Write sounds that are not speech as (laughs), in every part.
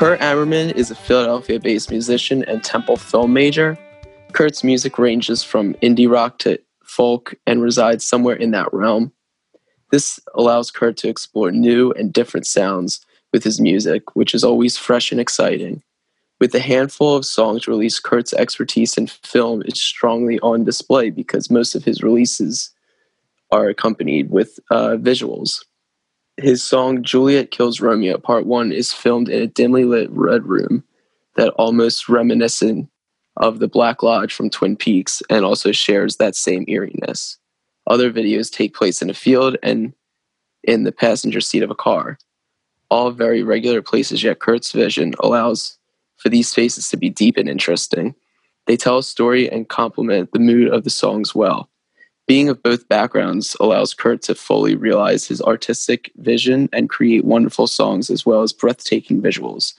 Kurt Ammerman is a Philadelphia based musician and Temple film major. Kurt's music ranges from indie rock to folk and resides somewhere in that realm. This allows Kurt to explore new and different sounds with his music, which is always fresh and exciting. With a handful of songs released, Kurt's expertise in film is strongly on display because most of his releases are accompanied with uh, visuals. His song Juliet Kills Romeo Part 1 is filmed in a dimly lit red room that almost reminiscent of the Black Lodge from Twin Peaks and also shares that same eeriness. Other videos take place in a field and in the passenger seat of a car. All very regular places, yet Kurt's vision allows for these spaces to be deep and interesting. They tell a story and complement the mood of the songs well. Being of both backgrounds allows Kurt to fully realize his artistic vision and create wonderful songs as well as breathtaking visuals.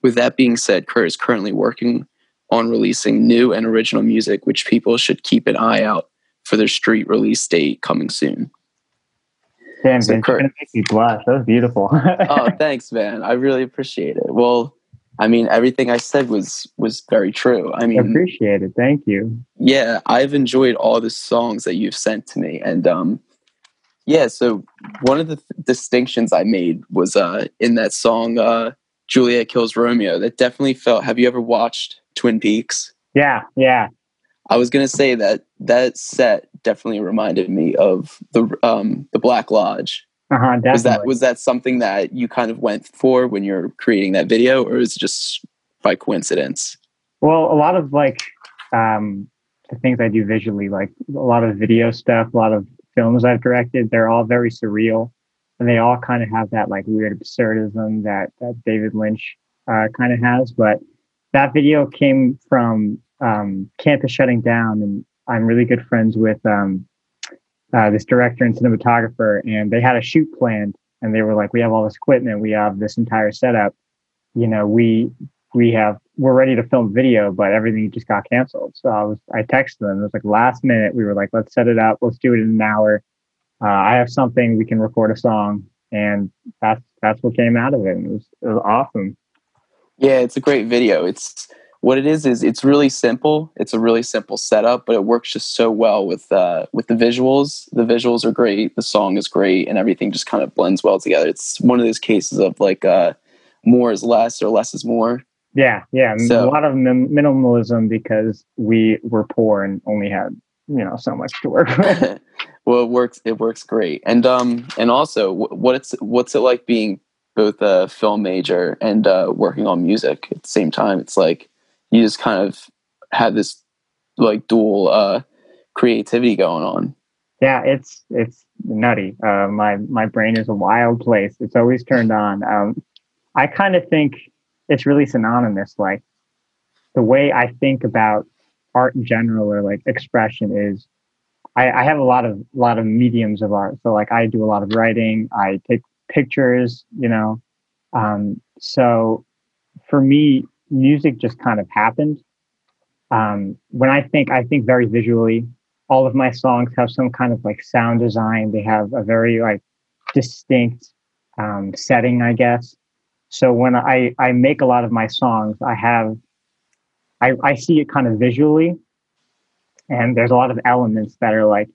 With that being said, Kurt is currently working on releasing new and original music, which people should keep an eye out for their street release date coming soon. Damn, so Kurt, me blush. That was beautiful. oh, (laughs) thanks, man. I really appreciate it. Well, I mean, everything I said was was very true. I mean, appreciate it. Thank you. Yeah, I've enjoyed all the songs that you've sent to me, and um, yeah. So one of the th- distinctions I made was uh, in that song uh, "Juliet Kills Romeo." That definitely felt. Have you ever watched Twin Peaks? Yeah, yeah. I was gonna say that that set definitely reminded me of the um, the Black Lodge uh-huh, was that was that something that you kind of went for when you're creating that video, or is it just by coincidence? Well, a lot of like um, the things I do visually, like a lot of video stuff, a lot of films I've directed, they're all very surreal, and they all kind of have that like weird absurdism that that David Lynch uh, kind of has. But that video came from um, campus shutting down, and I'm really good friends with um, uh, this director and cinematographer, and they had a shoot planned, and they were like, "We have all this equipment, we have this entire setup. You know, we we have we're ready to film video, but everything just got canceled." So I was I texted them. It was like last minute. We were like, "Let's set it up. Let's do it in an hour. Uh, I have something. We can record a song." And that's that's what came out of it. It was it was awesome. Yeah, it's a great video. It's what it is is it's really simple. It's a really simple setup, but it works just so well with uh, with the visuals. The visuals are great. The song is great, and everything just kind of blends well together. It's one of those cases of like uh, more is less or less is more. Yeah, yeah. So, a lot of minimalism because we were poor and only had you know so much to work with. (laughs) well, it works. It works great, and um, and also what it's what's it like being both a film major and uh, working on music at the same time. It's like you just kind of have this like dual uh, creativity going on. Yeah, it's it's nutty. Uh, my my brain is a wild place. It's always turned on. Um, I kind of think it's really synonymous. Like the way I think about art in general or like expression is I, I have a lot of lot of mediums of art. So like I do a lot of writing. I take pictures. You know, um, so for me, music just kind of happened. Um, when I think, I think very visually. All of my songs have some kind of like sound design. They have a very like distinct um, setting, I guess. So when I I make a lot of my songs, I have I I see it kind of visually, and there's a lot of elements that are like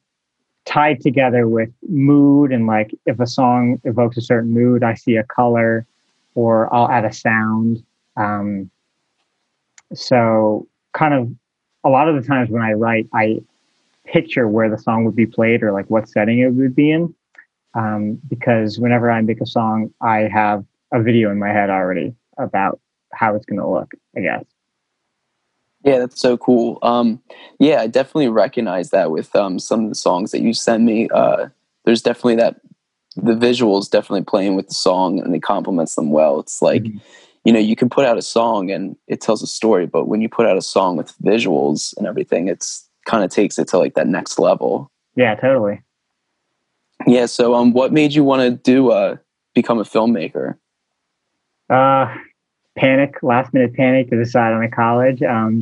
tied together with mood and like if a song evokes a certain mood, I see a color, or I'll add a sound. Um, so, kind of a lot of the times when I write, I picture where the song would be played or like what setting it would be in. Um, because whenever I make a song, I have a video in my head already about how it's going to look, I guess. Yeah, that's so cool. Um, yeah, I definitely recognize that with um, some of the songs that you send me. Uh, there's definitely that the visuals definitely playing with the song and it complements them well. It's like mm-hmm you know you can put out a song and it tells a story but when you put out a song with visuals and everything it's kind of takes it to like that next level. Yeah totally. Yeah so um what made you want to do uh become a filmmaker? Uh panic last minute panic to decide on a college. Um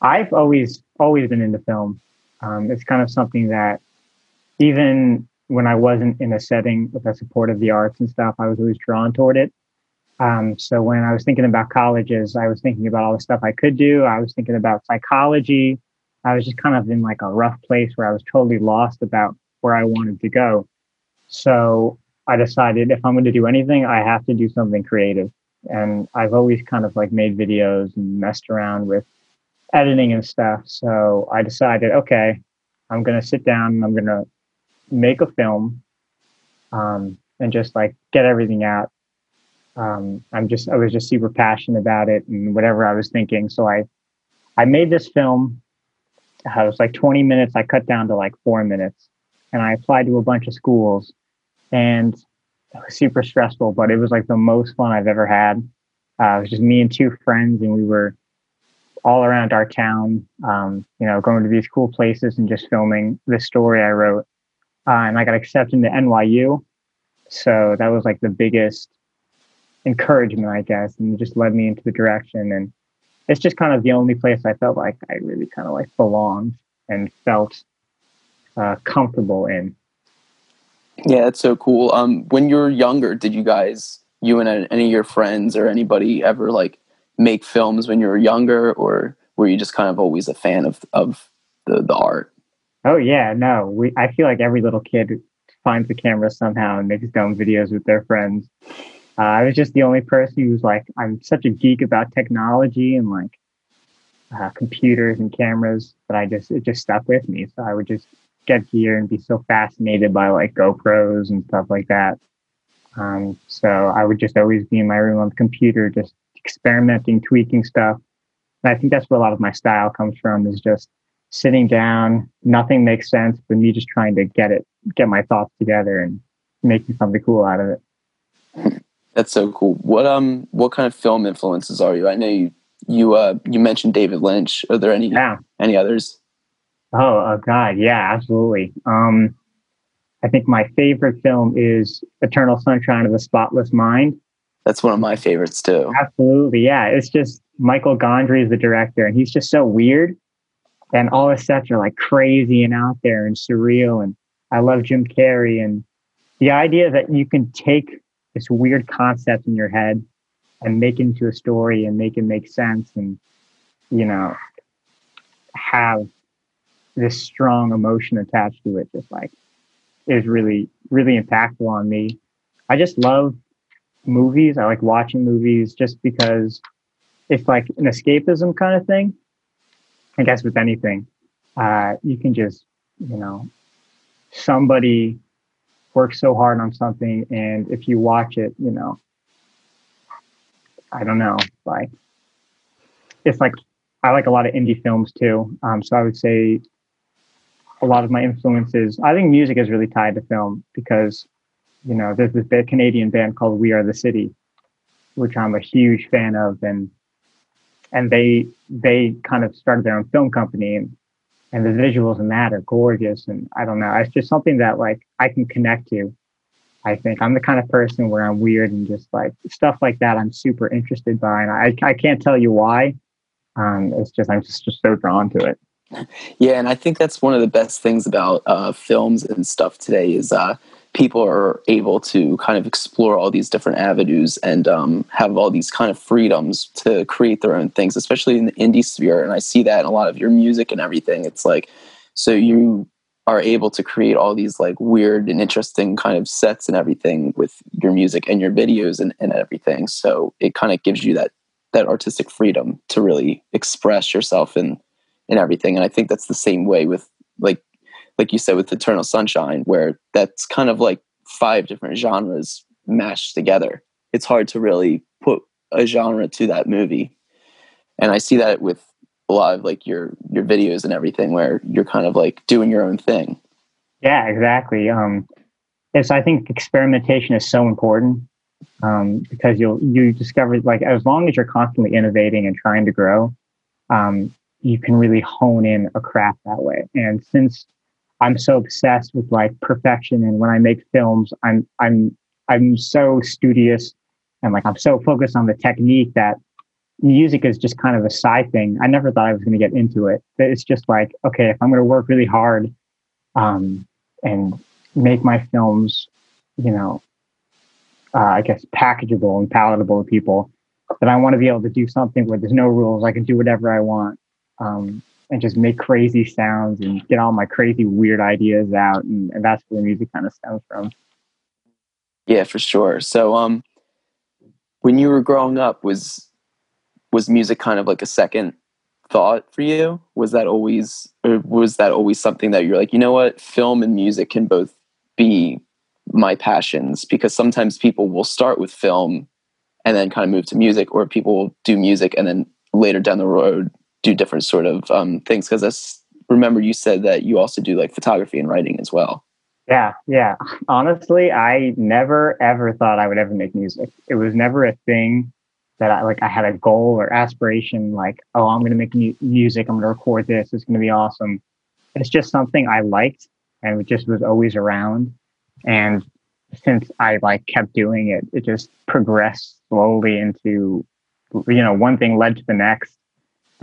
i've always always been into film. Um it's kind of something that even when i wasn't in a setting with a support of the arts and stuff i was always drawn toward it Um, so when I was thinking about colleges, I was thinking about all the stuff I could do. I was thinking about psychology. I was just kind of in like a rough place where I was totally lost about where I wanted to go. So I decided if I'm going to do anything, I have to do something creative. And I've always kind of like made videos and messed around with editing and stuff. So I decided, okay, I'm going to sit down and I'm going to make a film um, and just like get everything out. Um, I'm just, I was just super passionate about it and whatever I was thinking. So I, I made this film. Uh, it was like 20 minutes. I cut down to like four minutes and I applied to a bunch of schools and it was super stressful, but it was like the most fun I've ever had. Uh, it was just me and two friends and we were all around our town, um, you know, going to these cool places and just filming the story I wrote. Uh, and I got accepted to NYU. So that was like the biggest encouragement, I guess, and just led me into the direction. And it's just kind of the only place I felt like I really kind of like belonged and felt uh, comfortable in. Yeah, that's so cool. Um, when you were younger, did you guys, you and any of your friends or anybody ever like make films when you were younger, or were you just kind of always a fan of of the the art? Oh yeah, no. We I feel like every little kid finds the camera somehow and makes dumb videos with their friends. Uh, I was just the only person who was like, I'm such a geek about technology and like uh, computers and cameras that I just it just stuck with me. So I would just get gear and be so fascinated by like GoPros and stuff like that. Um, so I would just always be in my room on the computer, just experimenting, tweaking stuff. And I think that's where a lot of my style comes from is just sitting down, nothing makes sense, but me just trying to get it, get my thoughts together and making something cool out of it. That's so cool. What um what kind of film influences are you? I know you you uh you mentioned David Lynch. Are there any yeah. any others? Oh, oh God, yeah, absolutely. Um I think my favorite film is Eternal Sunshine of the Spotless Mind. That's one of my favorites too. Absolutely, yeah. It's just Michael Gondry is the director, and he's just so weird, and all his sets are like crazy and out there and surreal. And I love Jim Carrey, and the idea that you can take this weird concept in your head and make it into a story and make it make sense, and you know, have this strong emotion attached to it, just like is really really impactful on me. I just love movies. I like watching movies just because it's like an escapism kind of thing. I guess with anything, uh, you can just, you know, somebody works so hard on something, and if you watch it, you know, I don't know, like it's like I like a lot of indie films too. Um, so I would say a lot of my influences. I think music is really tied to film because you know, there's this big Canadian band called We Are the City, which I'm a huge fan of, and and they they kind of started their own film company, and and the visuals in that are gorgeous, and I don't know, it's just something that like I can connect to. I think I'm the kind of person where I'm weird and just like stuff like that. I'm super interested by, and I I can't tell you why. Um, it's just I'm just, just so drawn to it. Yeah, and I think that's one of the best things about uh, films and stuff today is uh, people are able to kind of explore all these different avenues and um, have all these kind of freedoms to create their own things, especially in the indie sphere. And I see that in a lot of your music and everything. It's like, so you are able to create all these like weird and interesting kind of sets and everything with your music and your videos and, and everything. So it kind of gives you that that artistic freedom to really express yourself and and everything. And I think that's the same way with like like you said with Eternal Sunshine, where that's kind of like five different genres mashed together. It's hard to really put a genre to that movie. And I see that with a lot of like your your videos and everything where you're kind of like doing your own thing. Yeah, exactly. Um it's I think experimentation is so important. Um, because you'll you discover like as long as you're constantly innovating and trying to grow, um, you can really hone in a craft that way. And since I'm so obsessed with like perfection, and when I make films, I'm I'm I'm so studious and like I'm so focused on the technique that music is just kind of a side thing. I never thought I was going to get into it. But it's just like, okay, if I'm going to work really hard um, and make my films, you know, uh, I guess, packageable and palatable to people. That I want to be able to do something where there's no rules. I can do whatever I want um, and just make crazy sounds and get all my crazy weird ideas out, and, and that's where music kind of stems from. Yeah, for sure. So, um, when you were growing up, was was music kind of like a second thought for you? Was that always, or was that always something that you're like, you know what, film and music can both be my passions? Because sometimes people will start with film and then kind of move to music, or people will do music and then later down the road do different sort of um, things. Because remember you said that you also do like photography and writing as well. Yeah, yeah. Honestly, I never ever thought I would ever make music. It was never a thing that I like. I had a goal or aspiration, like, oh, I'm going to make mu- music. I'm going to record this. It's going to be awesome. It's just something I liked, and it just was always around. And since I like kept doing it, it just progressed slowly into, you know, one thing led to the next.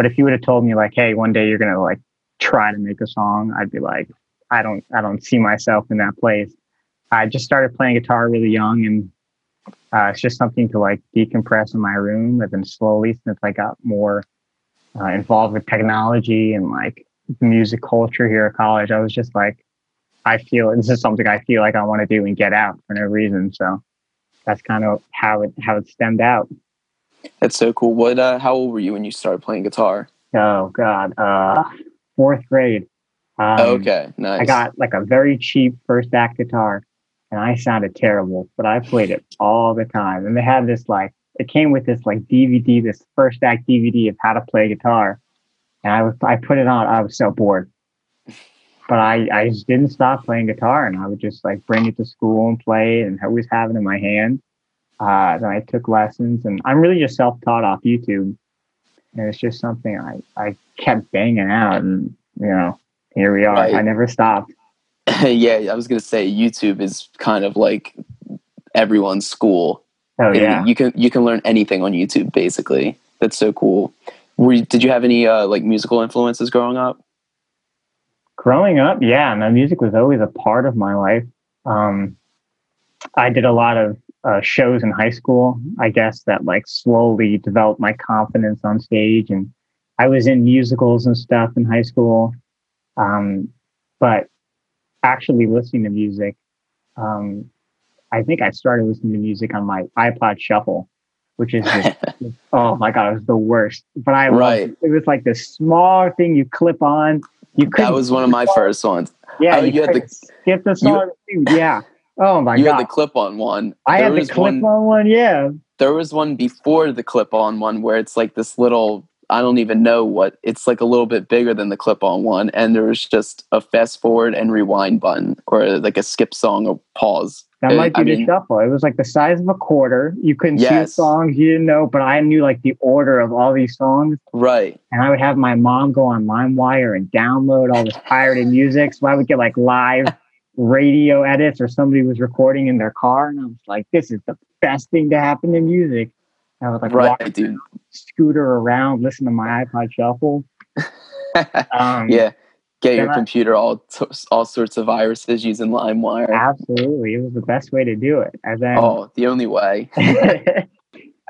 But if you would have told me like, hey, one day you're to like try to make a song, I'd be like, I don't I don't see myself in that place. I just started playing guitar really young, and uh, it's just something to like decompress in my room. And then slowly, since I got more uh, involved with technology and like music culture here at college, I was just like, I feel this is something I feel like I want to do and get out for no reason. So that's kind of how it how it stemmed out. That's so cool. What? Uh, how old were you when you started playing guitar? Oh God, uh, fourth grade. Um, okay, nice. I got like a very cheap first act guitar, and I sounded terrible, but I played it all the time. And they had this like it came with this like DVD, this first act DVD of how to play guitar, and I was I put it on. I was so bored, but I I just didn't stop playing guitar, and I would just like bring it to school and play, it and always have it in my hand. Uh, then I took lessons, and I'm really just self taught off YouTube, and it's just something I I kept banging out, and you know here we are. Right. I never stopped. (laughs) yeah, I was gonna say YouTube is kind of like everyone's school. Oh yeah, you can you can learn anything on YouTube basically. That's so cool. Were you, did you have any uh, like musical influences growing up? Growing up, yeah, my music was always a part of my life. Um, I did a lot of uh, shows in high school. I guess that like slowly developed my confidence on stage, and I was in musicals and stuff in high school. Um, but actually listening to music, um, I think I started listening to music on my iPod Shuffle, which is just, (laughs) oh my god, it was the worst. But I right. it. it was like this small thing you clip on. You that was one of my first ones. Yeah, oh, you, you had the skip the song. You, yeah. Oh my you god. You had the clip on one. I there had the clip on one. Yeah. There was one before the clip on one where it's like this little I don't even know what it's like a little bit bigger than the clip on one. And there was just a fast forward and rewind button or like a skip song or pause. That uh, might be I the mean, shuffle. It was like the size of a quarter. You couldn't yes. see songs you didn't know, but I knew like the order of all these songs. Right. And I would have my mom go on LimeWire and download all this pirated music. So I would get like live radio edits or somebody was recording in their car. And I was like, this is the best thing to happen to music. I was like right, dude. scooter around, listen to my iPod Shuffle. (laughs) um, yeah, get your I, computer all all sorts of viruses using LimeWire. Absolutely, it was the best way to do it. And then, oh, the only way. (laughs) (laughs) and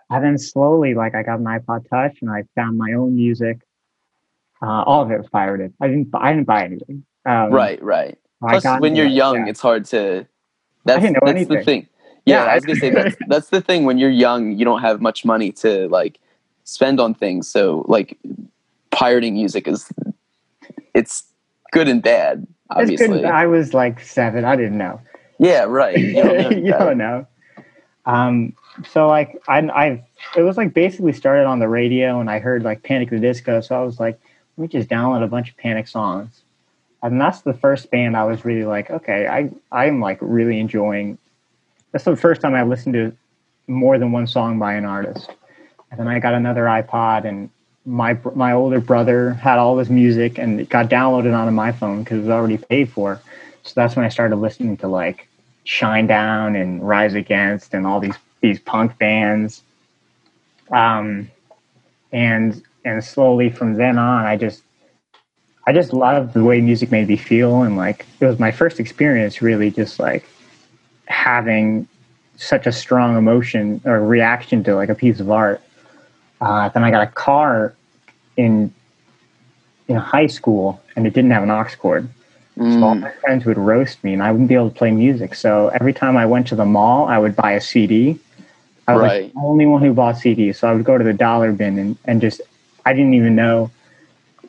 then slowly, like I got an iPod Touch, and I found my own music. Uh, all of it was pirated. I didn't. I didn't buy anything. Um, right, right. Plus, when you're young, it's hard to. That's, that's anything. the thing. Yeah, yeah I was gonna say that's that's the thing. When you're young, you don't have much money to like spend on things. So like pirating music is it's good and bad. Obviously, I was like seven. I didn't know. Yeah, right. You don't know. (laughs) you don't know. Um, so like I, I, it was like basically started on the radio, and I heard like Panic the Disco. So I was like, let me just download a bunch of Panic songs, and that's the first band I was really like, okay, I, I'm like really enjoying that's the first time I listened to more than one song by an artist. And then I got another iPod, and my my older brother had all his music, and it got downloaded onto my phone because it was already paid for. So that's when I started listening to like Shinedown and Rise Against and all these these punk bands. Um, and and slowly from then on, I just I just loved the way music made me feel, and like it was my first experience really just like having such a strong emotion or reaction to like a piece of art. Uh, then I got a car in in high school, and it didn't have an aux cord. Mm. So all mm. my friends would roast me, and I wouldn't be able to play music. So every time I went to the mall, I would buy a CD. I was right. like the only one who bought CDs, so I would go to the dollar bin and, and just I didn't even know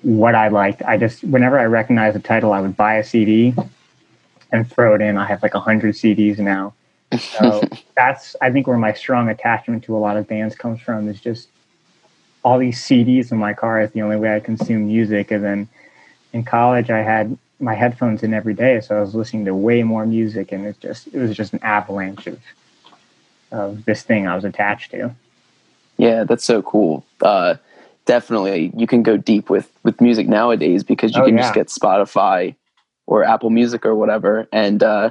what I liked. I just whenever I recognized a title, I would buy a CD and throw it in. I have like a hundred CDs now. So (laughs) that's I think where my strong attachment to a lot of bands comes from is just all these CDs in my car is the only way I consume music. And then in college, I had my headphones in every day, so I was listening to way more music, and it just it was just an avalanche of of this thing I was attached to. Yeah, that's so cool. Uh, definitely, you can go deep with with music nowadays because you oh, can yeah. just get Spotify or Apple Music or whatever, and uh,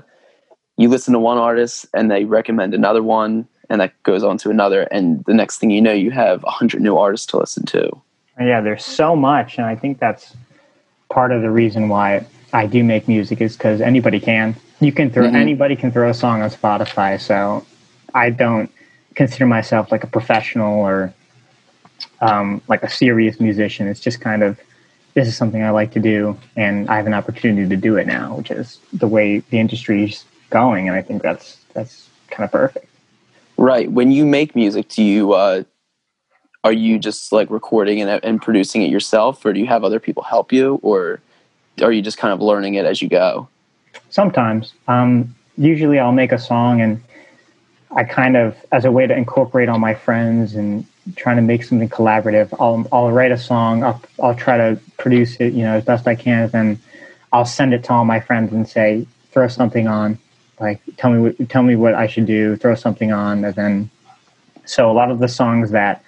you listen to one artist and they recommend another one, and that goes on to another, and the next thing you know, you have a hundred new artists to listen to. Yeah, there's so much, and I think that's part of the reason why I do make music is because anybody can. You can throw mm-hmm. anybody can throw a song on Spotify. So I don't consider myself like a professional or um, like a serious musician. It's just kind of this is something I like to do, and I have an opportunity to do it now, which is the way the industry's going, and I think that's that's kind of perfect. Right. When you make music, do you uh, are you just like recording and, and producing it yourself, or do you have other people help you, or are you just kind of learning it as you go? Sometimes. Um, usually, I'll make a song and I kind of, as a way to incorporate all my friends and trying to make something collaborative, I'll I'll write a song. I'll I'll try to produce it, you know, as best I can. Then I'll send it to all my friends and say, throw something on. Like, tell me what tell me what I should do. Throw something on, and then. So a lot of the songs that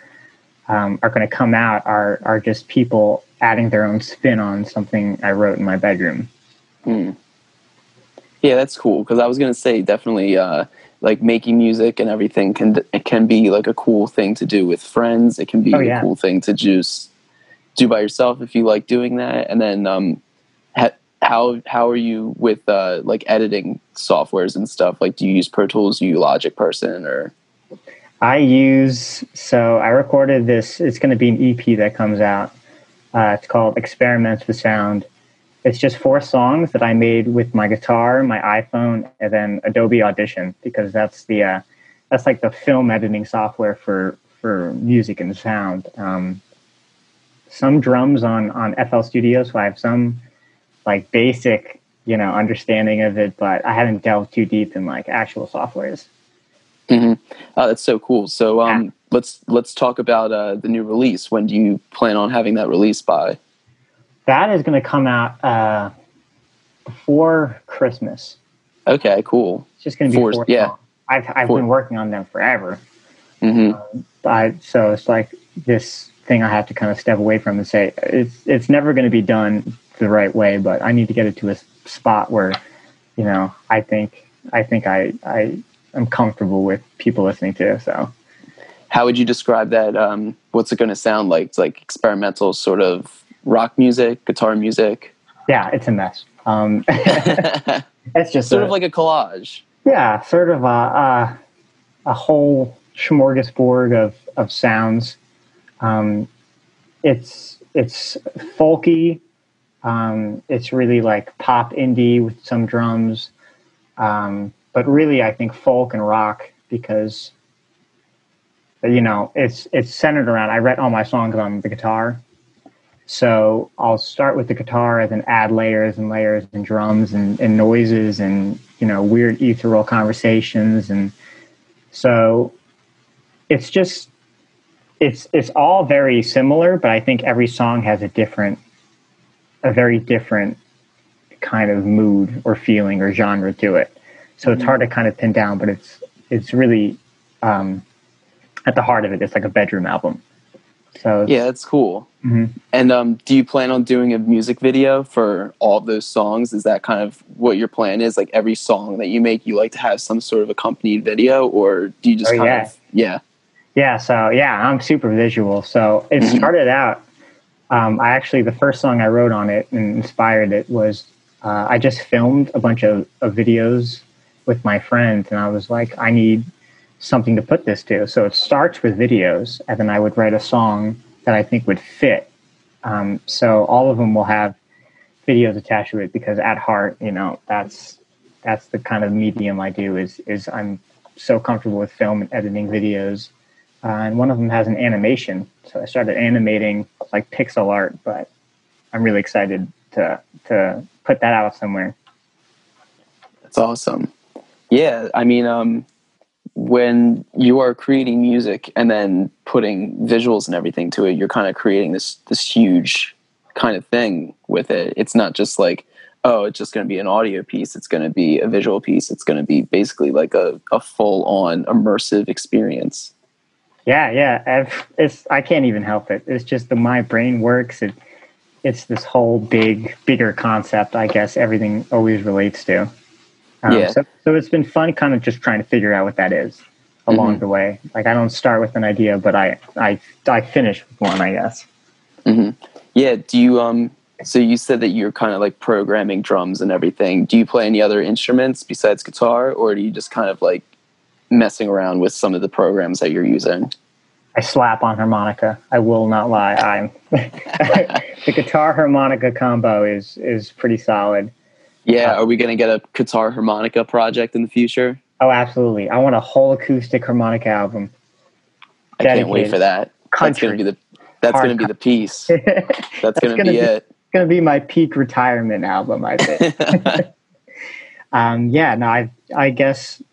um, are going to come out are are just people adding their own spin on something I wrote in my bedroom. Hmm. Yeah, that's cool because I was going to say definitely. Uh, like making music and everything can it can be like a cool thing to do with friends. It can be oh, yeah. a cool thing to just do by yourself if you like doing that. And then um, ha- how how are you with uh, like editing softwares and stuff? Like, do you use Pro Tools? Are you Logic person or? I use so I recorded this. It's going to be an EP that comes out. Uh, it's called Experiments with Sound. It's just four songs that I made with my guitar, my iPhone, and then Adobe Audition because that's the uh, that's like the film editing software for for music and sound. Um, some drums on on FL Studio, so I have some like basic you know understanding of it, but I haven't delved too deep in like actual softwares. Mm-hmm. Oh, that's so cool. So um, yeah. let's let's talk about uh, the new release. When do you plan on having that release by? That is going to come out uh, before Christmas. Okay, cool. It's just going to be four, yeah. Songs. I've I've four. been working on them forever. Mm-hmm. Um, I, so it's like this thing I have to kind of step away from and say it's it's never going to be done the right way, but I need to get it to a spot where, you know, I think I think I I am comfortable with people listening to. So, how would you describe that? Um, what's it going to sound like? It's like experimental, sort of rock music, guitar music. Yeah, it's a mess. Um, (laughs) it's just sort a, of like a collage. Yeah, sort of a, a, a whole smorgasbord of of sounds. Um, it's it's folky. Um, it's really like pop indie with some drums, um, but really I think folk and rock because you know it's it's centered around. I write all my songs on the guitar, so I'll start with the guitar and then add layers and layers and drums and, and noises and you know weird ethereal conversations and so it's just it's it's all very similar, but I think every song has a different a very different kind of mood or feeling or genre to it. So it's hard to kind of pin down, but it's it's really um, at the heart of it. It's like a bedroom album. So yeah, that's cool. Mm-hmm. And um, do you plan on doing a music video for all of those songs? Is that kind of what your plan is? Like every song that you make, you like to have some sort of accompanied video, or do you just oh, kind yeah. of yeah? Yeah. So yeah, I'm super visual. So it mm-hmm. started out. Um, I actually the first song I wrote on it and inspired it was uh, I just filmed a bunch of, of videos with my friends, and I was like, I need something to put this to. So it starts with videos, and then I would write a song that I think would fit. Um, so all of them will have videos attached to it because at heart, you know, that's that's the kind of medium I do. Is is I'm so comfortable with film and editing videos, uh, and one of them has an animation. So I started animating like pixel art, but I'm really excited to to put that out somewhere. That's awesome. Yeah, I mean, um, when you are creating music and then putting visuals and everything to it, you're kind of creating this this huge kind of thing with it. It's not just like, oh, it's just going to be an audio piece. It's going to be a visual piece. It's going to be basically like a, a full on immersive experience. Yeah, yeah. I've, it's I can't even help it. It's just the my brain works. It, it's this whole big, bigger concept. I guess everything always relates to. Um, yeah. So, so it's been fun, kind of just trying to figure out what that is along mm-hmm. the way. Like I don't start with an idea, but I I I finish with one. I guess. Mm-hmm. Yeah. Do you um? So you said that you're kind of like programming drums and everything. Do you play any other instruments besides guitar, or do you just kind of like messing around with some of the programs that you're using? I slap on harmonica. I will not lie. I'm (laughs) (laughs) the guitar harmonica combo is is pretty solid. Yeah, uh, are we going to get a guitar harmonica project in the future? Oh, absolutely. I want a whole acoustic harmonica album. I can't wait for that. Country. That's going to be the that's going to be the piece. (laughs) That's, to be, be it. It's going to be my peak retirement album, I think. (laughs) um, yeah, no, I I guess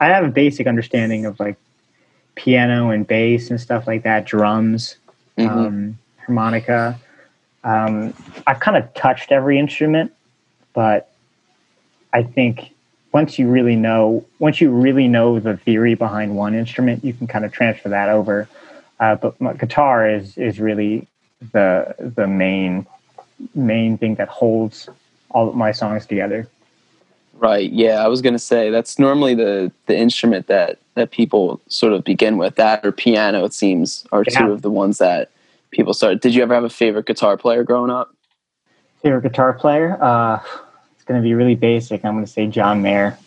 I have a basic understanding of like piano and bass and stuff like that, drums, mm-hmm. um, harmonica. Um, I've kind of touched every instrument but I think once you really know, once you really know the theory behind one instrument, you can kind of transfer that over. Uh, but my guitar is is really the the main main thing that holds all of my songs together. Right. Yeah, I was going to say that's normally the the instrument that that people sort of begin with. That or piano, it seems, are yeah. two of the ones that people start. Did you ever have a favorite guitar player growing up? Favorite guitar player? Uh, it's going to be really basic. I'm going to say John Mayer.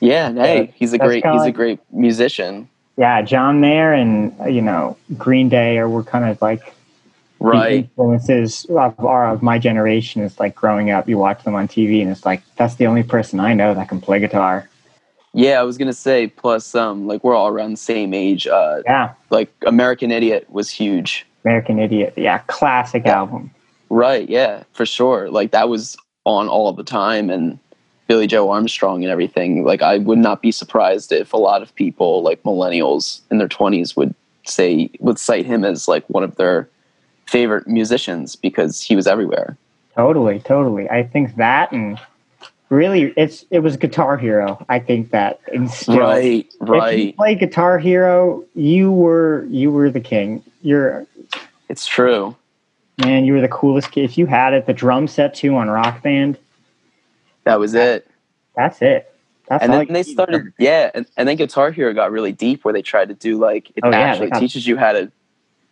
Yeah, hey, he's a great he's like, a great musician. Yeah, John Mayer and you know Green Day are were kind of like right influences of our of my generation. It's like growing up, you watch them on TV, and it's like that's the only person I know that can play guitar. Yeah, I was gonna say. Plus, um, like we're all around the same age. Uh, yeah, like American Idiot was huge. American Idiot, yeah, classic yeah. album. Right. Yeah, for sure. Like that was on all the time and Billie Joe Armstrong and everything. Like I would not be surprised if a lot of people like millennials in their 20s would say would cite him as like one of their favorite musicians because he was everywhere. Totally, totally. I think that and really it's it was Guitar Hero. I think that instilled, right, right. If you play Guitar Hero, you were you were the king. You're It's true man, you were the coolest kid. If you had it, the drum set too on Rock Band. That was it. That's it. That's and then they started, yeah, and, and then Guitar Hero got really deep where they tried to do like it oh, actually yeah, teaches you how to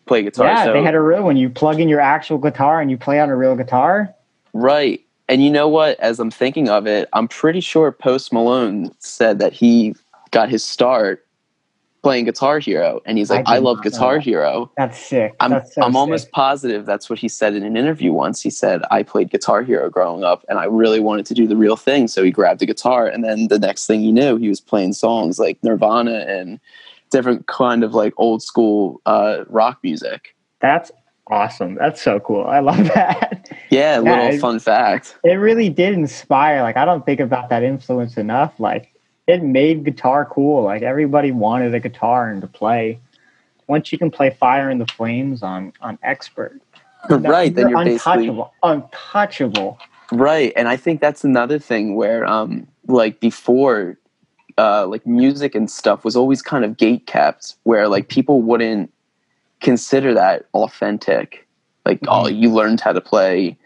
play guitar. Yeah, so, they had a real when you plug in your actual guitar and you play on a real guitar. Right. And you know what? As I'm thinking of it, I'm pretty sure Post Malone said that he got his start playing Guitar Hero, and he's like, "I, I love Guitar Hero." That's sick. I'm that's so I'm almost positive that's what he said in an interview once. He said, "I played Guitar Hero growing up, and I really wanted to do the real thing." So he grabbed a guitar, and then the next thing he knew, he was playing songs like Nirvana and different kind of like old school uh, rock music. That's awesome. That's so cool. I love (laughs) that. Yeah, yeah little it, fun fact. It really did inspire. Like I don't think about that influence enough. Like it made guitar cool. Like everybody wanted a guitar and to play. Once you can play Fire in the Flames on on expert, (laughs) right? Then you're untouchable. untouchable. Right, and I think that's another thing where, um, like before, uh, like music and stuff was always kind of gate kept, where like people wouldn't consider that authentic. Like, oh, mm-hmm. oh, you learned how to play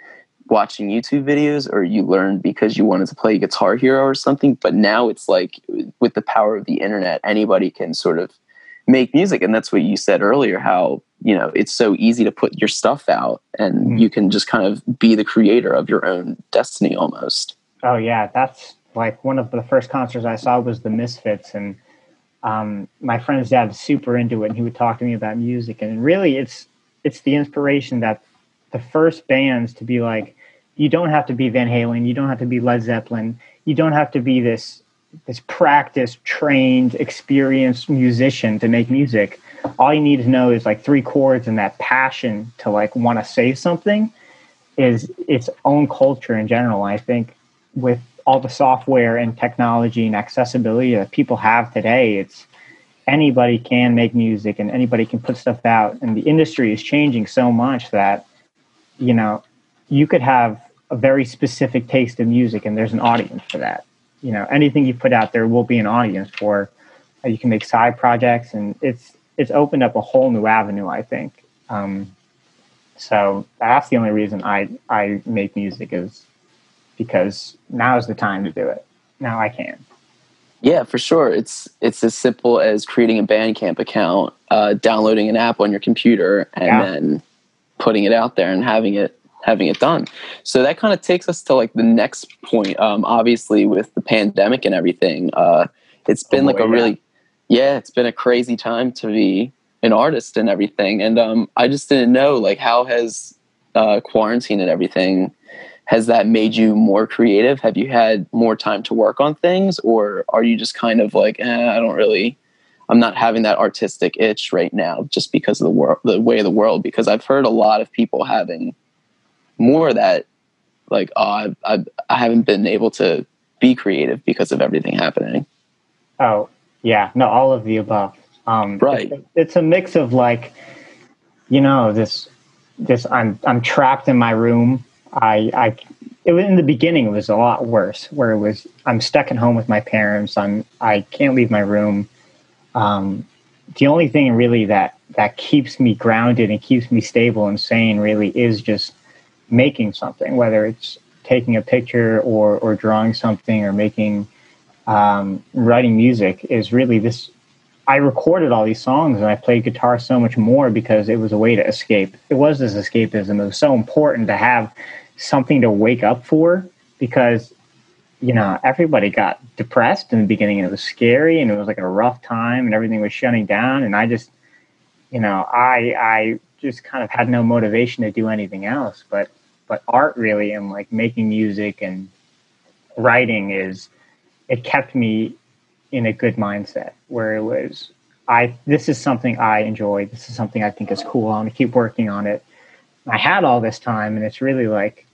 watching YouTube videos or you learned because you wanted to play Guitar Hero or something. But now it's like with the power of the internet, anybody can sort of make music. And that's what you said earlier, how, you know, it's so easy to put your stuff out and mm-hmm. you can just kind of be the creator of your own destiny almost. Oh, yeah. That's like one of the first concerts I saw was the Misfits. And um, my friend's dad was super into it, and he would talk to me about music. And really, it's it's the inspiration that the first bands to be like, you don't have to be Van Halen, you don't have to be Led Zeppelin, you don't have to be this this practiced, trained, experienced musician to make music. All you need to know is like three chords and that passion to like want to say something is its own culture in general. I think with all the software and technology and accessibility that people have today, it's anybody can make music and anybody can put stuff out. And the industry is changing so much that, you know, you could have a very specific taste in music and there's an audience for that. You know, anything you put out there will be an audience for. You can make side projects and it's it's opened up a whole new avenue, I think. Um, so that's the only reason I I make music is because now is the time to do it. Now I can. Yeah, for sure. It's it's as simple as creating a Bandcamp account, uh, downloading an app on your computer, and yeah. then putting it out there and having it having it done. So that kind of takes us to like the next point. Um, obviously, with the pandemic and everything, uh, it's been oh, like a yeah. really yeah, it's been a crazy time to be an artist and everything. And um, I just didn't know like how has uh, quarantine and everything has that made you more creative? Have you had more time to work on things, or are you just kind of like, eh, I don't really, I'm not having that artistic itch right now, just because of the world, the way of the world? Because I've heard a lot of people having more of that, like, oh, I, I, I haven't been able to be creative because of everything happening. Oh yeah, no, all of the above. Um, right. It's, it's a mix of like, you know, this, this. I'm I'm trapped in my room I, I, it was in the beginning. It was a lot worse, where it was I'm stuck at home with my parents. I'm I can't leave my room. Um, the only thing really that that keeps me grounded and keeps me stable and sane really is just making something, whether it's taking a picture or or drawing something or making um, writing music. Is really this. I recorded all these songs and I played guitar so much more because it was a way to escape. It was this escapism. It was so important to have something to wake up for because you know everybody got depressed in the beginning it was scary and it was like a rough time and everything was shutting down and i just you know i i just kind of had no motivation to do anything else but but art really and like making music and writing is it kept me in a good mindset where it was i this is something i enjoy this is something i think is cool i want to keep working on it. I had all this time and it's really like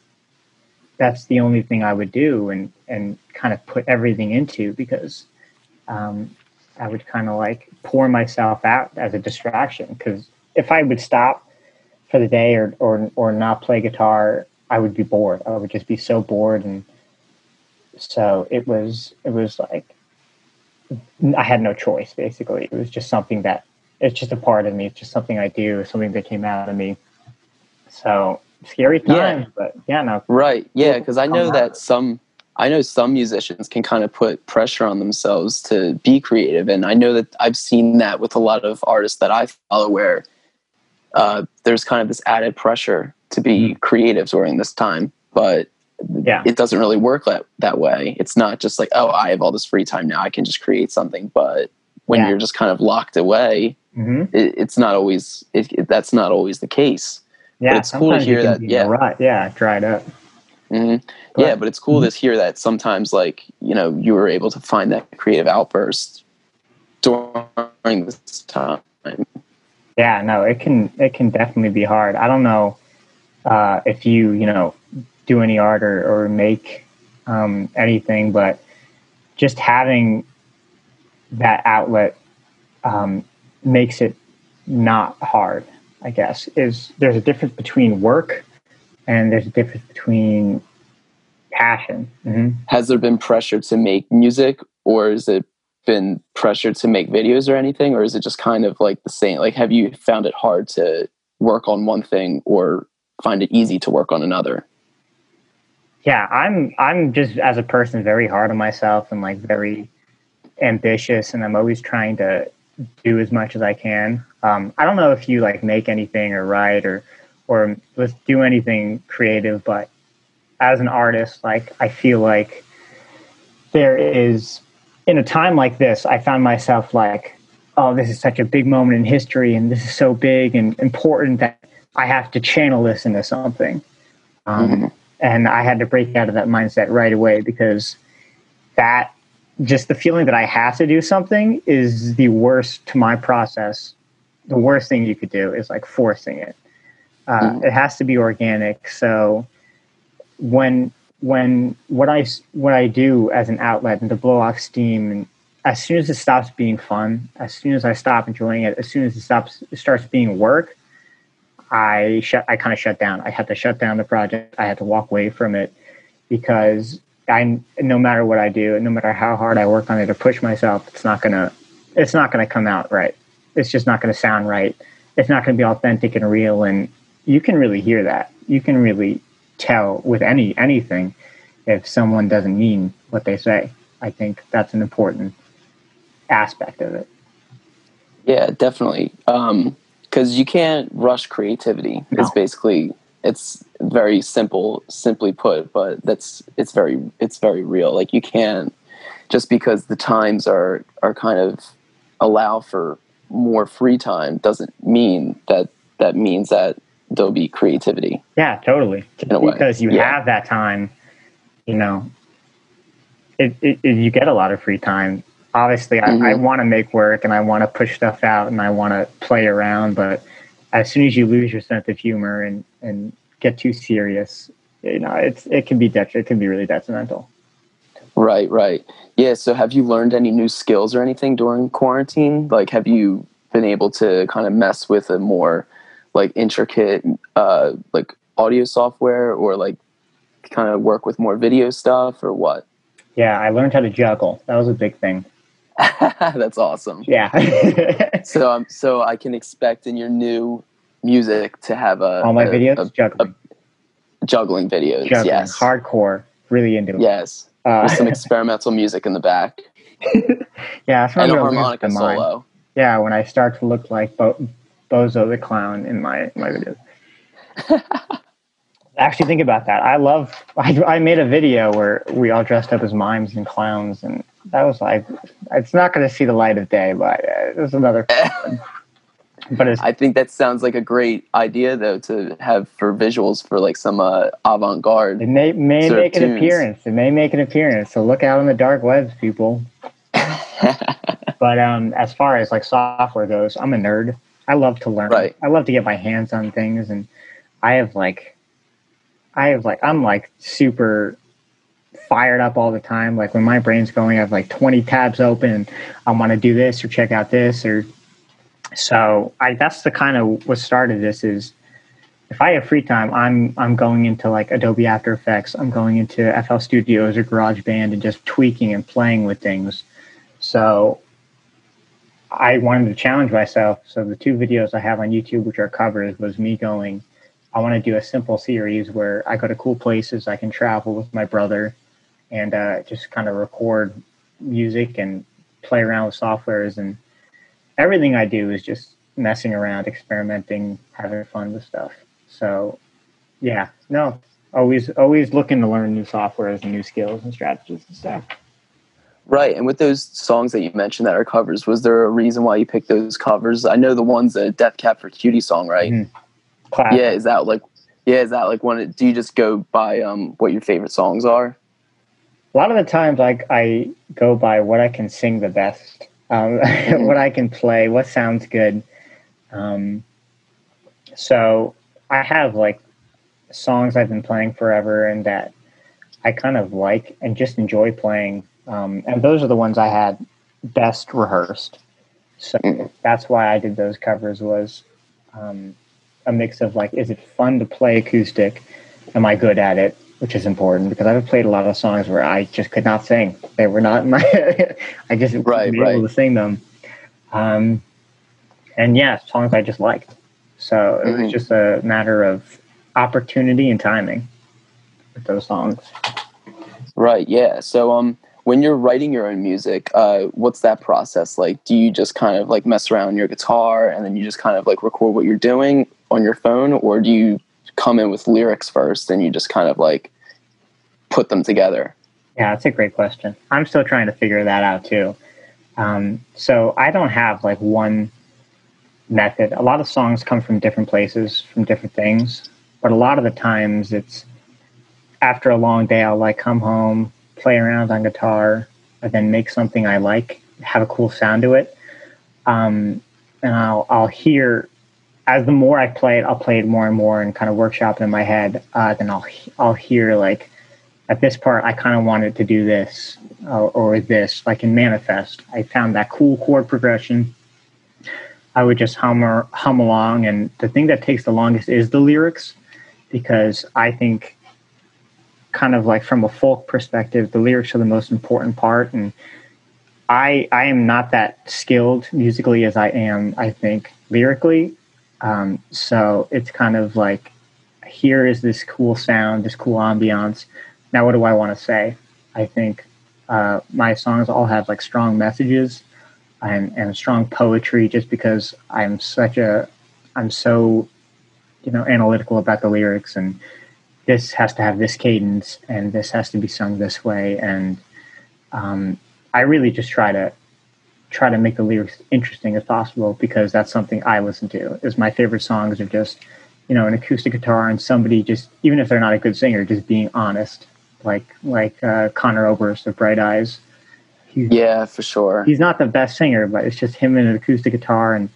that's the only thing I would do and and kind of put everything into because um, I would kind of like pour myself out as a distraction because if I would stop for the day or or or not play guitar, I would be bored. I would just be so bored and so it was it was like I had no choice basically. It was just something that it's just a part of me. It's just something I do, something that came out of me. So scary times, yeah. but yeah, no. Right. Yeah, because I know that some I know some musicians can kind of put pressure on themselves to be creative, and I know that I've seen that with a lot of artists that I follow, where uh, there's kind of this added pressure to be mm-hmm. creative during this time, but yeah. it doesn't really work that, that way. It's not just like, oh, I have all this free time now, I can just create something. But when yeah. you're just kind of locked away, mm-hmm. it, it's not always it, that's not always the case. Yeah, but it's cool to hear that. Yeah, right. Yeah, dried up. Mm-hmm. Yeah, but it's cool mm-hmm. to hear that sometimes, like you know, you were able to find that creative outburst during this time. Yeah, no, it can it can definitely be hard. I don't know uh, if you you know do any art or, or make um, anything, but just having that outlet um, makes it not hard. I guess, is there's a difference between work and there's a difference between passion. Mm-hmm. Has there been pressure to make music, or has it been pressure to make videos or anything, or is it just kind of like the same? Like, have you found it hard to work on one thing, or find it easy to work on another? Yeah, I'm I'm just as a person very hard on myself and like very ambitious, and I'm always trying to do as much as I can. Um, I don't know if you like make anything or write or or let's do anything creative, but as an artist, like I feel like there is in a time like this, I found myself like, oh, this is such a big moment in history, and this is so big and important that I have to channel this into something. Um, mm-hmm. And I had to break out of that mindset right away because that just the feeling that I have to do something is the worst to my process. The worst thing you could do is like forcing it. Uh, mm-hmm. It has to be organic. So when when what I what I do as an outlet and to blow off steam, and as soon as it stops being fun, as soon as I stop enjoying it, as soon as it stops it starts being work, I shut I kind of shut down. I had to shut down the project. I had to walk away from it because I no matter what I do, no matter how hard I work on it or push myself, it's not gonna it's not gonna come out right. It's just not gonna sound right. It's not gonna be authentic and real. And you can really hear that. You can really tell with any anything if someone doesn't mean what they say. I think that's an important aspect of it. Yeah, definitely. Because um, you can't rush creativity. No. It's basically it's very simple, simply put, but that's it's very it's very real. Like you can't just because the times are are kind of allow for more free time doesn't mean that that means that there'll be creativity. Yeah, totally. because you yeah. have that time, you know, it, it, it, you get a lot of free time. Obviously, I, mm-hmm. I want to make work and I want to push stuff out and I want to play around, but as soon as you lose your sense of humor and, and get too serious, you know, it's it can be detri- it can be really detrimental. Right, right. Yeah. So, have you learned any new skills or anything during quarantine? Like, have you been able to kind of mess with a more like intricate uh, like audio software or like kind of work with more video stuff or what? Yeah, I learned how to juggle. That was a big thing. (laughs) That's awesome. Yeah. (laughs) so um, so I can expect in your new music to have a all my a, videos a, juggling. A, juggling videos. Juggling, yes. Hardcore. Really into it. Yes. Uh, with some (laughs) experimental music in the back. yeah, and a harmonica solo. Yeah, when I start to look like Bo- Bozo the clown in my my videos. Actually, think about that. I love. I, I made a video where we all dressed up as mimes and clowns, and that was like, it's not going to see the light of day, but uh, it was another. (laughs) but I think that sounds like a great idea, though, to have for visuals for like some uh, avant-garde. It may may make an appearance. It may make an appearance. So look out on the dark webs, people. (laughs) but um, as far as like software goes, I'm a nerd. I love to learn. Right. I love to get my hands on things, and I have like, I have like, I'm like super fired up all the time. Like when my brain's going, I have like 20 tabs open. I want to do this or check out this or so. I that's the kind of what started this is. If I have free time, I'm I'm going into like Adobe After Effects. I'm going into FL Studios or GarageBand and just tweaking and playing with things. So I wanted to challenge myself. So the two videos I have on YouTube, which are covers, was me going, I want to do a simple series where I go to cool places, I can travel with my brother, and uh, just kind of record music and play around with softwares. And everything I do is just messing around, experimenting, having fun with stuff. So, yeah, no, always always looking to learn new softwares and new skills and strategies and stuff. Right. And with those songs that you mentioned that are covers, was there a reason why you picked those covers? I know the one's a Death Cab for Cutie song, right? Mm-hmm. Yeah. Is that like, yeah, is that like one? Do you just go by um, what your favorite songs are? A lot of the times, like I go by what I can sing the best, um, (laughs) mm-hmm. what I can play, what sounds good. Um, so I have like songs I've been playing forever and that I kind of like and just enjoy playing um, and those are the ones I had best rehearsed. So that's why I did those covers was um, a mix of like, is it fun to play acoustic? Am I good at it? Which is important because I've played a lot of songs where I just could not sing. They were not my. (laughs) I just right, wasn't right. able to sing them. Um, and yeah, songs I just liked. So it mm-hmm. was just a matter of opportunity and timing with those songs. Right. Yeah. So um when you're writing your own music, uh, what's that process like? Do you just kind of like mess around your guitar and then you just kind of like record what you're doing on your phone, or do you come in with lyrics first and you just kind of like put them together? Yeah, that's a great question. I'm still trying to figure that out too. Um, so I don't have like one method. A lot of songs come from different places, from different things, but a lot of the times it's after a long day, I'll like come home, play around on guitar, and then make something I like, have a cool sound to it. Um, and I'll I'll hear as the more I play it, I'll play it more and more and kind of workshop it in my head. Uh, then I'll I'll hear like at this part I kind of wanted to do this or, or this like in Manifest. I found that cool chord progression. I would just hum or, hum along, and the thing that takes the longest is the lyrics because I think kind of like from a folk perspective, the lyrics are the most important part. And I I am not that skilled musically as I am, I think, lyrically. Um, so it's kind of like here is this cool sound, this cool ambiance. Now, what do I want to say? I think uh, my songs all have like strong messages and, and strong poetry just because I'm such a, I'm so, you know, analytical about the lyrics and this has to have this cadence and this has to be sung this way. And um, I really just try to try to make the lyrics interesting as possible because that's something I listen to. Is my favorite songs are just you know an acoustic guitar and somebody just even if they're not a good singer, just being honest, like like uh, Conor Oberst of Bright Eyes. He's, yeah, for sure. He's not the best singer, but it's just him and an acoustic guitar and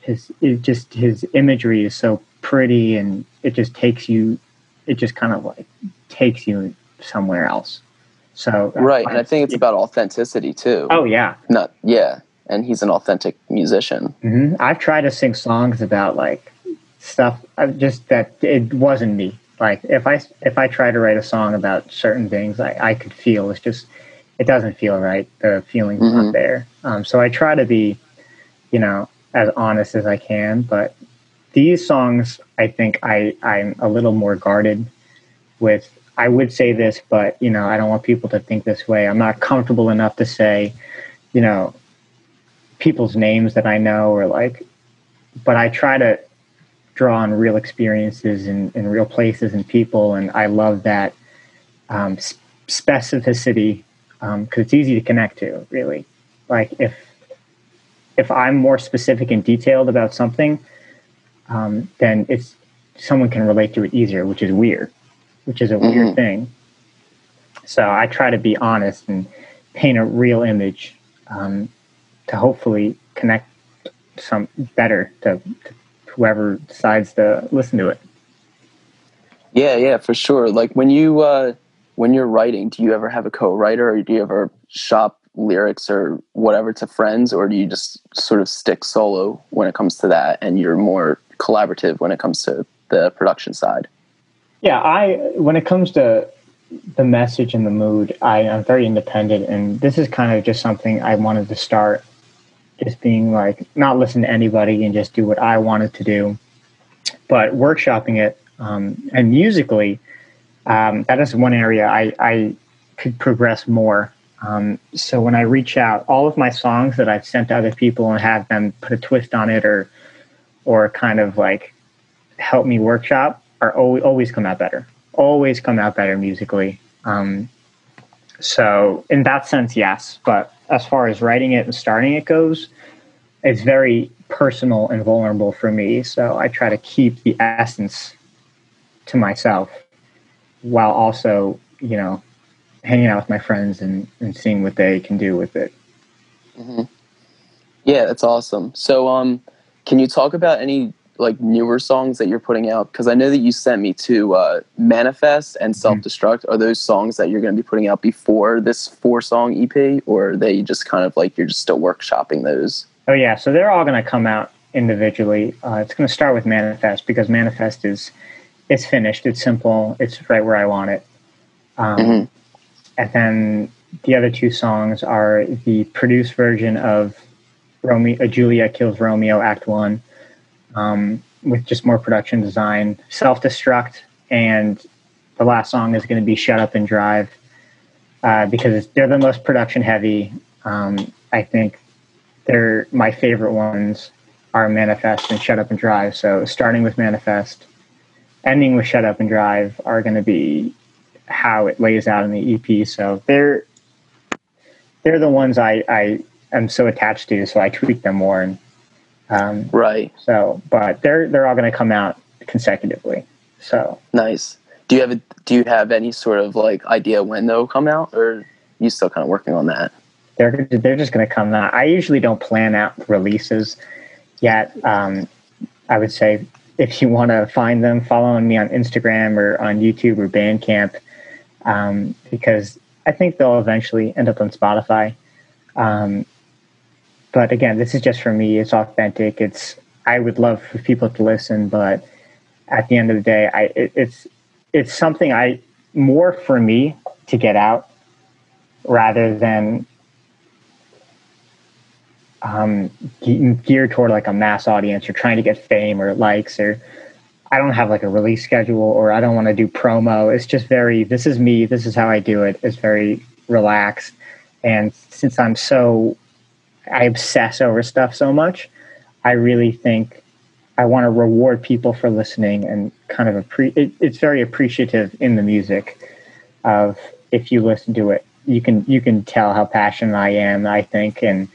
his it just his imagery is so pretty and it just takes you it just kind of like takes you somewhere else. So right, and I think it's about authenticity too. Oh yeah, not yeah, and he's an authentic musician. Mm-hmm. I've tried to sing songs about like stuff uh, just that it wasn't me. Like if I if I try to write a song about certain things, I, I could feel it's just it doesn't feel right. The feeling's mm-hmm. not there. Um, so I try to be, you know, as honest as I can, but these songs, I think I, I'm a little more guarded with. I would say this, but you know, I don't want people to think this way. I'm not comfortable enough to say, you know, people's names that I know or like, but I try to draw on real experiences in, in real places and people, and I love that um, specificity because um, it's easy to connect to. Really, like if if I'm more specific and detailed about something, um, then it's someone can relate to it easier, which is weird, which is a mm-hmm. weird thing. So I try to be honest and paint a real image um, to hopefully connect some better to, to whoever decides to listen to it. Yeah, yeah, for sure. Like when you uh, when you're writing, do you ever have a co-writer, or do you ever shop lyrics or whatever to friends, or do you just sort of stick solo when it comes to that, and you're more collaborative when it comes to the production side? Yeah, I when it comes to the message and the mood, I am very independent, and this is kind of just something I wanted to start, just being like not listen to anybody and just do what I wanted to do, but workshopping it um, and musically, um, that is one area I, I could progress more. Um, so when I reach out, all of my songs that I've sent to other people and have them put a twist on it or or kind of like help me workshop are always, always come out better. Always come out better musically. Um, so in that sense, yes. But as far as writing it and starting it goes, it's very personal and vulnerable for me. So I try to keep the essence to myself while also, you know, hanging out with my friends and, and seeing what they can do with it. Mm-hmm. Yeah, that's awesome. So, um, can you talk about any like newer songs that you're putting out? Because I know that you sent me to uh, Manifest and mm-hmm. Self Destruct. Are those songs that you're going to be putting out before this four song EP, or are they just kind of like you're just still workshopping those? Oh yeah, so they're all going to come out individually. Uh, it's going to start with Manifest because Manifest is it's finished. It's simple. It's right where I want it. Um, mm-hmm. And then the other two songs are the produced version of Romeo, uh, Julia kills Romeo, Act One, um, with just more production design, self destruct, and the last song is going to be Shut Up and Drive uh, because they're the most production heavy. Um, I think they're my favorite ones are Manifest and Shut Up and Drive. So starting with Manifest, ending with Shut Up and Drive are going to be how it lays out in the EP. So they're they're the ones I I am so attached to. So I tweak them more and um, right. So, but they're they're all going to come out consecutively. So nice. Do you have a, do you have any sort of like idea when they'll come out, or you still kind of working on that? They're they're just going to come out. I usually don't plan out releases yet. Um, I would say if you want to find them, following me on Instagram or on YouTube or Bandcamp, um, because I think they'll eventually end up on Spotify. Um, but again, this is just for me. It's authentic. It's I would love for people to listen, but at the end of the day, I it, it's it's something I more for me to get out rather than um, geared toward like a mass audience or trying to get fame or likes or I don't have like a release schedule or I don't want to do promo. It's just very this is me. This is how I do it. It's very relaxed. And since I'm so I obsess over stuff so much, I really think I want to reward people for listening and kind of appre- it, it's very appreciative in the music of if you listen to it, you can you can tell how passionate I am. I think and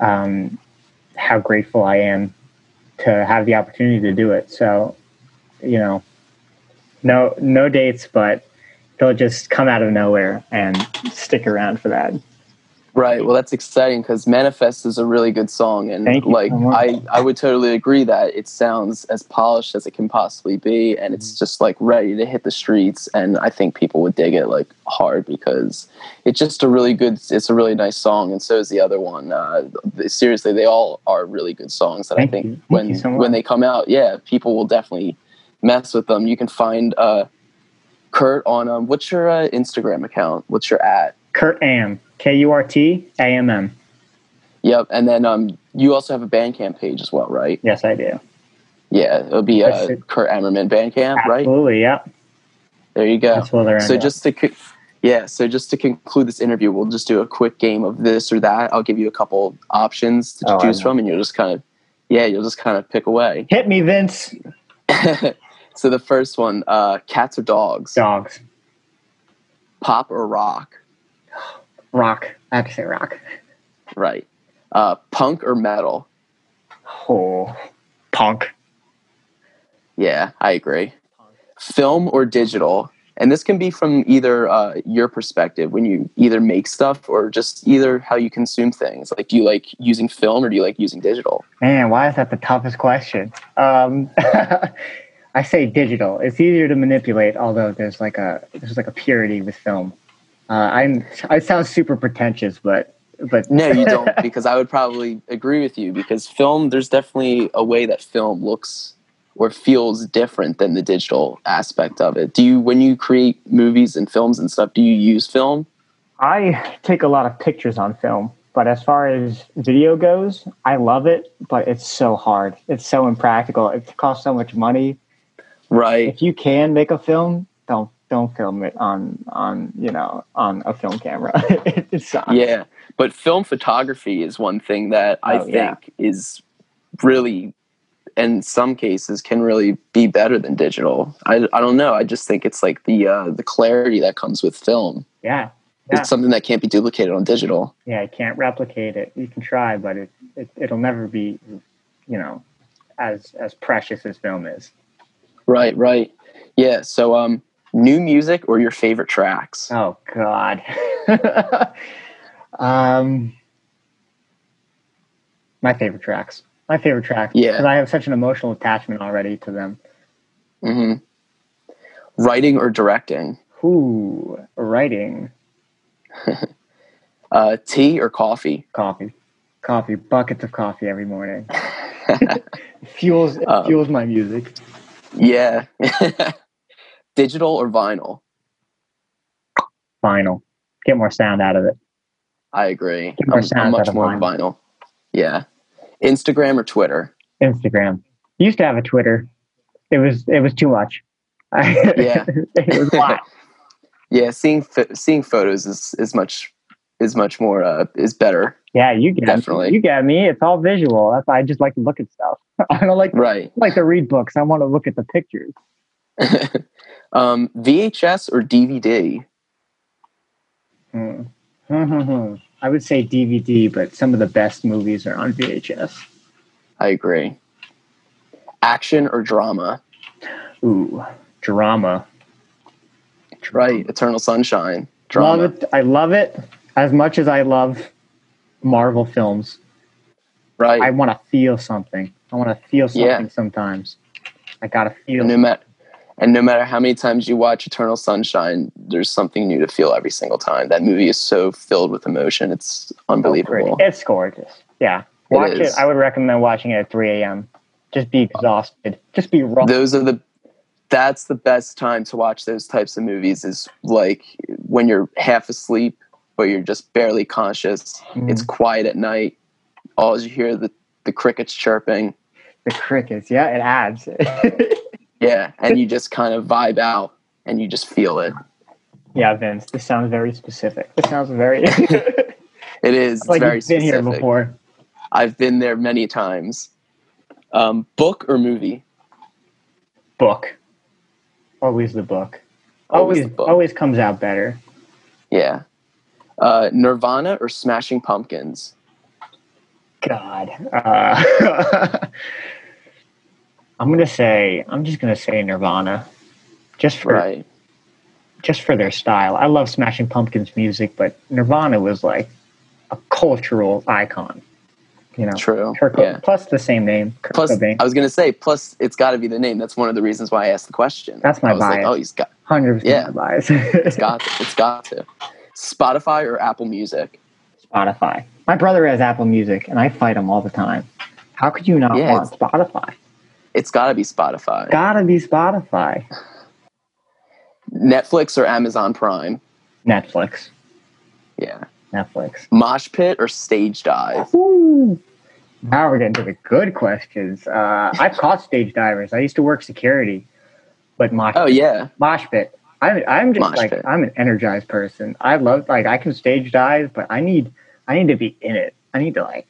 um, how grateful I am to have the opportunity to do it. So, you know, no no dates, but they'll just come out of nowhere and stick around for that. Right. Well, that's exciting because Manifest is a really good song, and like so I, I would totally agree that it sounds as polished as it can possibly be, and it's just like ready to hit the streets. And I think people would dig it like hard because it's just a really good, it's a really nice song, and so is the other one. Uh, seriously, they all are really good songs that Thank I think when so when they come out, yeah, people will definitely mess with them. You can find uh, Kurt on um, what's your uh, Instagram account? What's your at? Kurt Am. K U R T A M M. Yep, and then um, you also have a Bandcamp page as well, right? Yes, I do. Yeah, it'll be uh, Kurt Ammerman Bandcamp, Absolutely, right? Absolutely, yep. There you go. so just to yeah, so just to conclude this interview, we'll just do a quick game of this or that. I'll give you a couple options to oh, choose from, and you'll just kind of yeah, you'll just kind of pick away. Hit me, Vince. (laughs) so the first one, uh, cats or dogs? Dogs. Pop or rock? Rock. I have to say rock. Right. Uh, punk or metal? Oh, punk. Yeah, I agree. Film or digital? And this can be from either uh, your perspective when you either make stuff or just either how you consume things. Like, do you like using film or do you like using digital? Man, why is that the toughest question? Um, (laughs) I say digital. It's easier to manipulate, although there's like a there's like a purity with film. Uh, I'm I sound super pretentious, but but no, you don't, (laughs) because I would probably agree with you because film. There's definitely a way that film looks or feels different than the digital aspect of it. Do you, when you create movies and films and stuff, do you use film? I take a lot of pictures on film, but as far as video goes, I love it, but it's so hard. It's so impractical. It costs so much money. Right. If you can make a film, don't don't film it on on you know on a film camera. (laughs) it, sucks. Yeah, but film photography is one thing that I oh, think yeah. is really, in some cases, can really be better than digital. I, I don't know. I just think it's like the uh, the clarity that comes with film. Yeah. yeah. It's something that can't be duplicated on digital. Yeah, you can't replicate it. You can try, but it, it it'll never be, you know, as as precious as film is. Right, right. Yeah. So um new music or your favorite tracks? Oh God. (laughs) um, my favorite tracks. My favorite tracks. Yeah. Because I have such an emotional attachment already to them. hmm Writing or directing? Ooh, writing. (laughs) uh, tea or coffee? Coffee. Coffee. Buckets of coffee every morning. (laughs) fuels um, fuels my music. Yeah. Digital or vinyl? Vinyl. Get more sound out of it. I agree. Get more I'm, sound I'm much more vinyl. vinyl. Yeah. Instagram or Twitter? Instagram. Used to have a Twitter. It was it was too much. (laughs) yeah. it was a lot. (laughs) (laughs) yeah, seeing seeing photos is is much is much more uh, is better. Yeah, you get definitely. Me. You get me. It's all visual. That's why I just like to look at stuff. I don't like right. like to read books. I want to look at the pictures. Um, VHS or DVD? Hmm. (laughs) I would say DVD, but some of the best movies are on VHS. I agree. Action or drama? Ooh, drama. Right. Eternal Sunshine. Drama. Love it. I love it as much as I love Marvel films. Right. I want to feel something. I want to feel something Yeah. sometimes. I gotta feel. no matter and no matter how many times you watch Eternal Sunshine, there's something new to feel every single time. That movie is so filled with emotion. It's unbelievable. It's gorgeous. Yeah, It watch it. is. I would recommend watching it at 3 a.m. Just be exhausted. Just be raw. Those are the that's the best time to watch those types of movies is like when you're half asleep but you're just barely conscious. Mm. It's quiet at night. All you hear the the crickets chirping. the crickets. Yeah, it adds. (laughs) Yeah, and you just kind of vibe out and you just feel it. yeah, Vince. This sounds very specific. This sounds very. (laughs) It is it's like very you've been specific. here before. I've been there many times. Um, book or movie? Book. Always the book. Always Always, the book. always comes out better. Yeah. Uh, Nirvana or Smashing Pumpkins? God. Uh, (laughs) I'm gonna say. I'm just gonna say Nirvana, just for Right. just for their style. I love Smashing Pumpkins music, but Nirvana was like a cultural icon. You know, True. Kurt, Yeah. plus the same name, Kurt Plus, Cobain. I was gonna say, plus it's got to be the name. That's one of the reasons why I asked the question. That's my I was like, bias. oh, he's got, Hundred Yeah. percent bias. it's got, (laughs) to, it's got to. Spotify or Apple Music? Spotify. My brother has Apple Music, and I fight him all the time. How could you not Yeah, want Spotify? It's got to be Spotify. Gotta be Spotify. Netflix or Amazon Prime? Netflix. Yeah. Netflix. Mosh pit or stage dive? Woo. Now we're getting to the good questions. Uh, I've caught stage divers. I used to work security, but mosh, Oh yeah. mosh pit. I'm, I'm just Mosh like pit. I'm an energized person. I love like I can stage dive, but I need I need to be in it. I need to like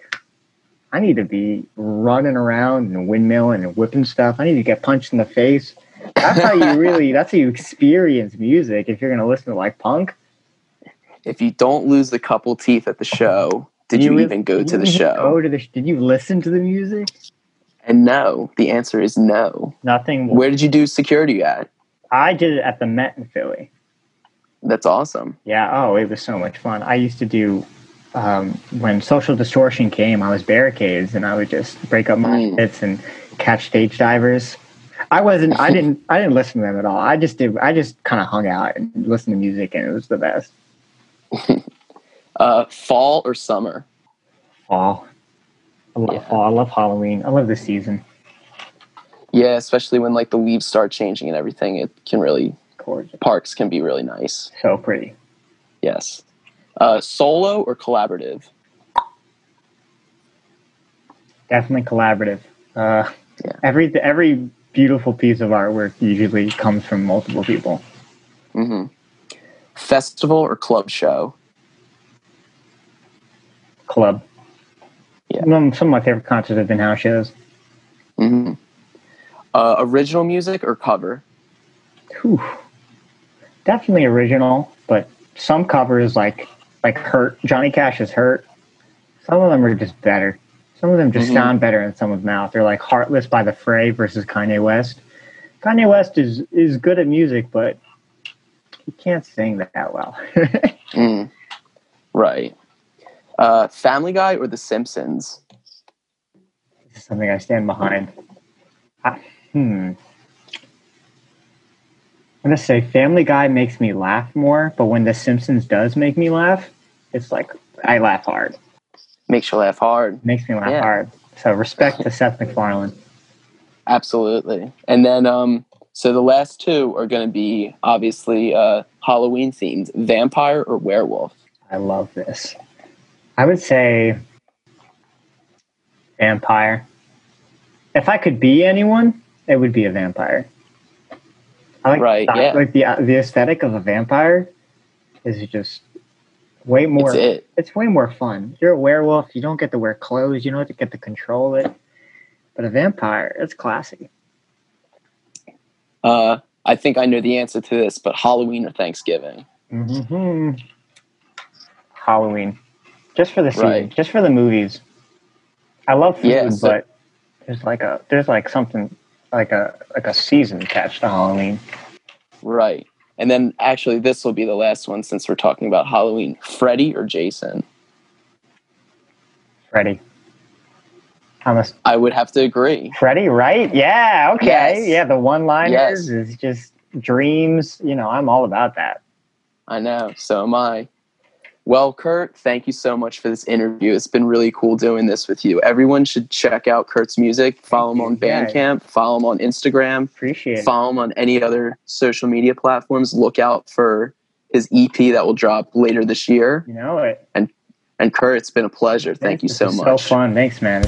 I need to be running around and windmilling and whipping stuff. I need to get punched in the face. That's how you really. That's how you experience music. If you're gonna listen to like punk, If you don't lose a couple teeth at the show, did you, really- even go to the show? Go to the. Did you listen to the music? And no, the answer is no. Nothing. Where did you do security at? I did it at the Met in Philly. That's awesome. Yeah. Oh, it was so much fun. I used to do um, when Social Distortion came. I was barricades, and I would just break up my Mm. hits and catch stage divers. I wasn't. I (laughs) didn't. I didn't listen to them at all. I just did. I just kind of hung out and listened to music, and it was the best. (laughs) Uh, fall or summer? Fall. I love Yeah. fall. I love Halloween. I love the season. Yeah, especially when like the leaves start changing and everything. It can really Gorgeous. parks can be really nice. So pretty. Yes. Uh, solo or collaborative? Definitely collaborative. Uh, Yeah. Every every beautiful piece of artwork usually comes from multiple people. hmm Festival or club show? Club. Yeah. Some of my favorite concerts have been house shows. hmm Uh, original music or cover? Whew. Definitely original, but some covers like like Hurt. Johnny Cash is Hurt. Some of them are just better. Some of them just Mhm. sound better in someone's mouth. They're like Heartless by the Fray versus Kanye West. Kanye West is is good at music, but he can't sing that well. (laughs) Mm. Right. Uh, Family Guy or The Simpsons? This is something I stand behind. I, hmm. I'm gonna say Family Guy makes me laugh more, but when The Simpsons does make me laugh, it's like I laugh hard. Makes you laugh hard. makes me laugh Yeah. hard. So respect to Seth MacFarlane. Absolutely. And then, um, so the last two are going to be obviously uh, Halloween themed vampire or werewolf. I love this. I would say vampire. If I could be anyone, it would be a vampire. I like Right, the, yeah. like the the aesthetic of a vampire is just way more. It's it. it's way more fun. You're a werewolf. You don't get to wear clothes. You don't get to control it. But a vampire, it's classy. Uh, I think I know the answer to this, but Halloween or Thanksgiving? hmm Halloween, just for the season, Right. just for the movies. I love food, Yeah, so- but there's like a there's like something like a like a season attached to Halloween. Right. And then actually, this will be the last one since we're talking about Halloween. Freddy or Jason? Freddy. Thomas. I'm a I would have to agree. Freddy, right? Yeah, okay. Yes. Yeah, the one liners Yes. is just dreams. You know, I'm all about that. I know. So am I. Well, Kurt, thank you so much for this interview. It's been really cool doing this with you. Everyone should check out Kurt's music. Follow him on. Bandcamp. Follow him on Instagram. Appreciate it. Follow him on any other social media platforms. Look out for his EP that will drop later this year. You know it. And and Kurt, it's been a pleasure. Thank you so much. So fun. Thanks, man.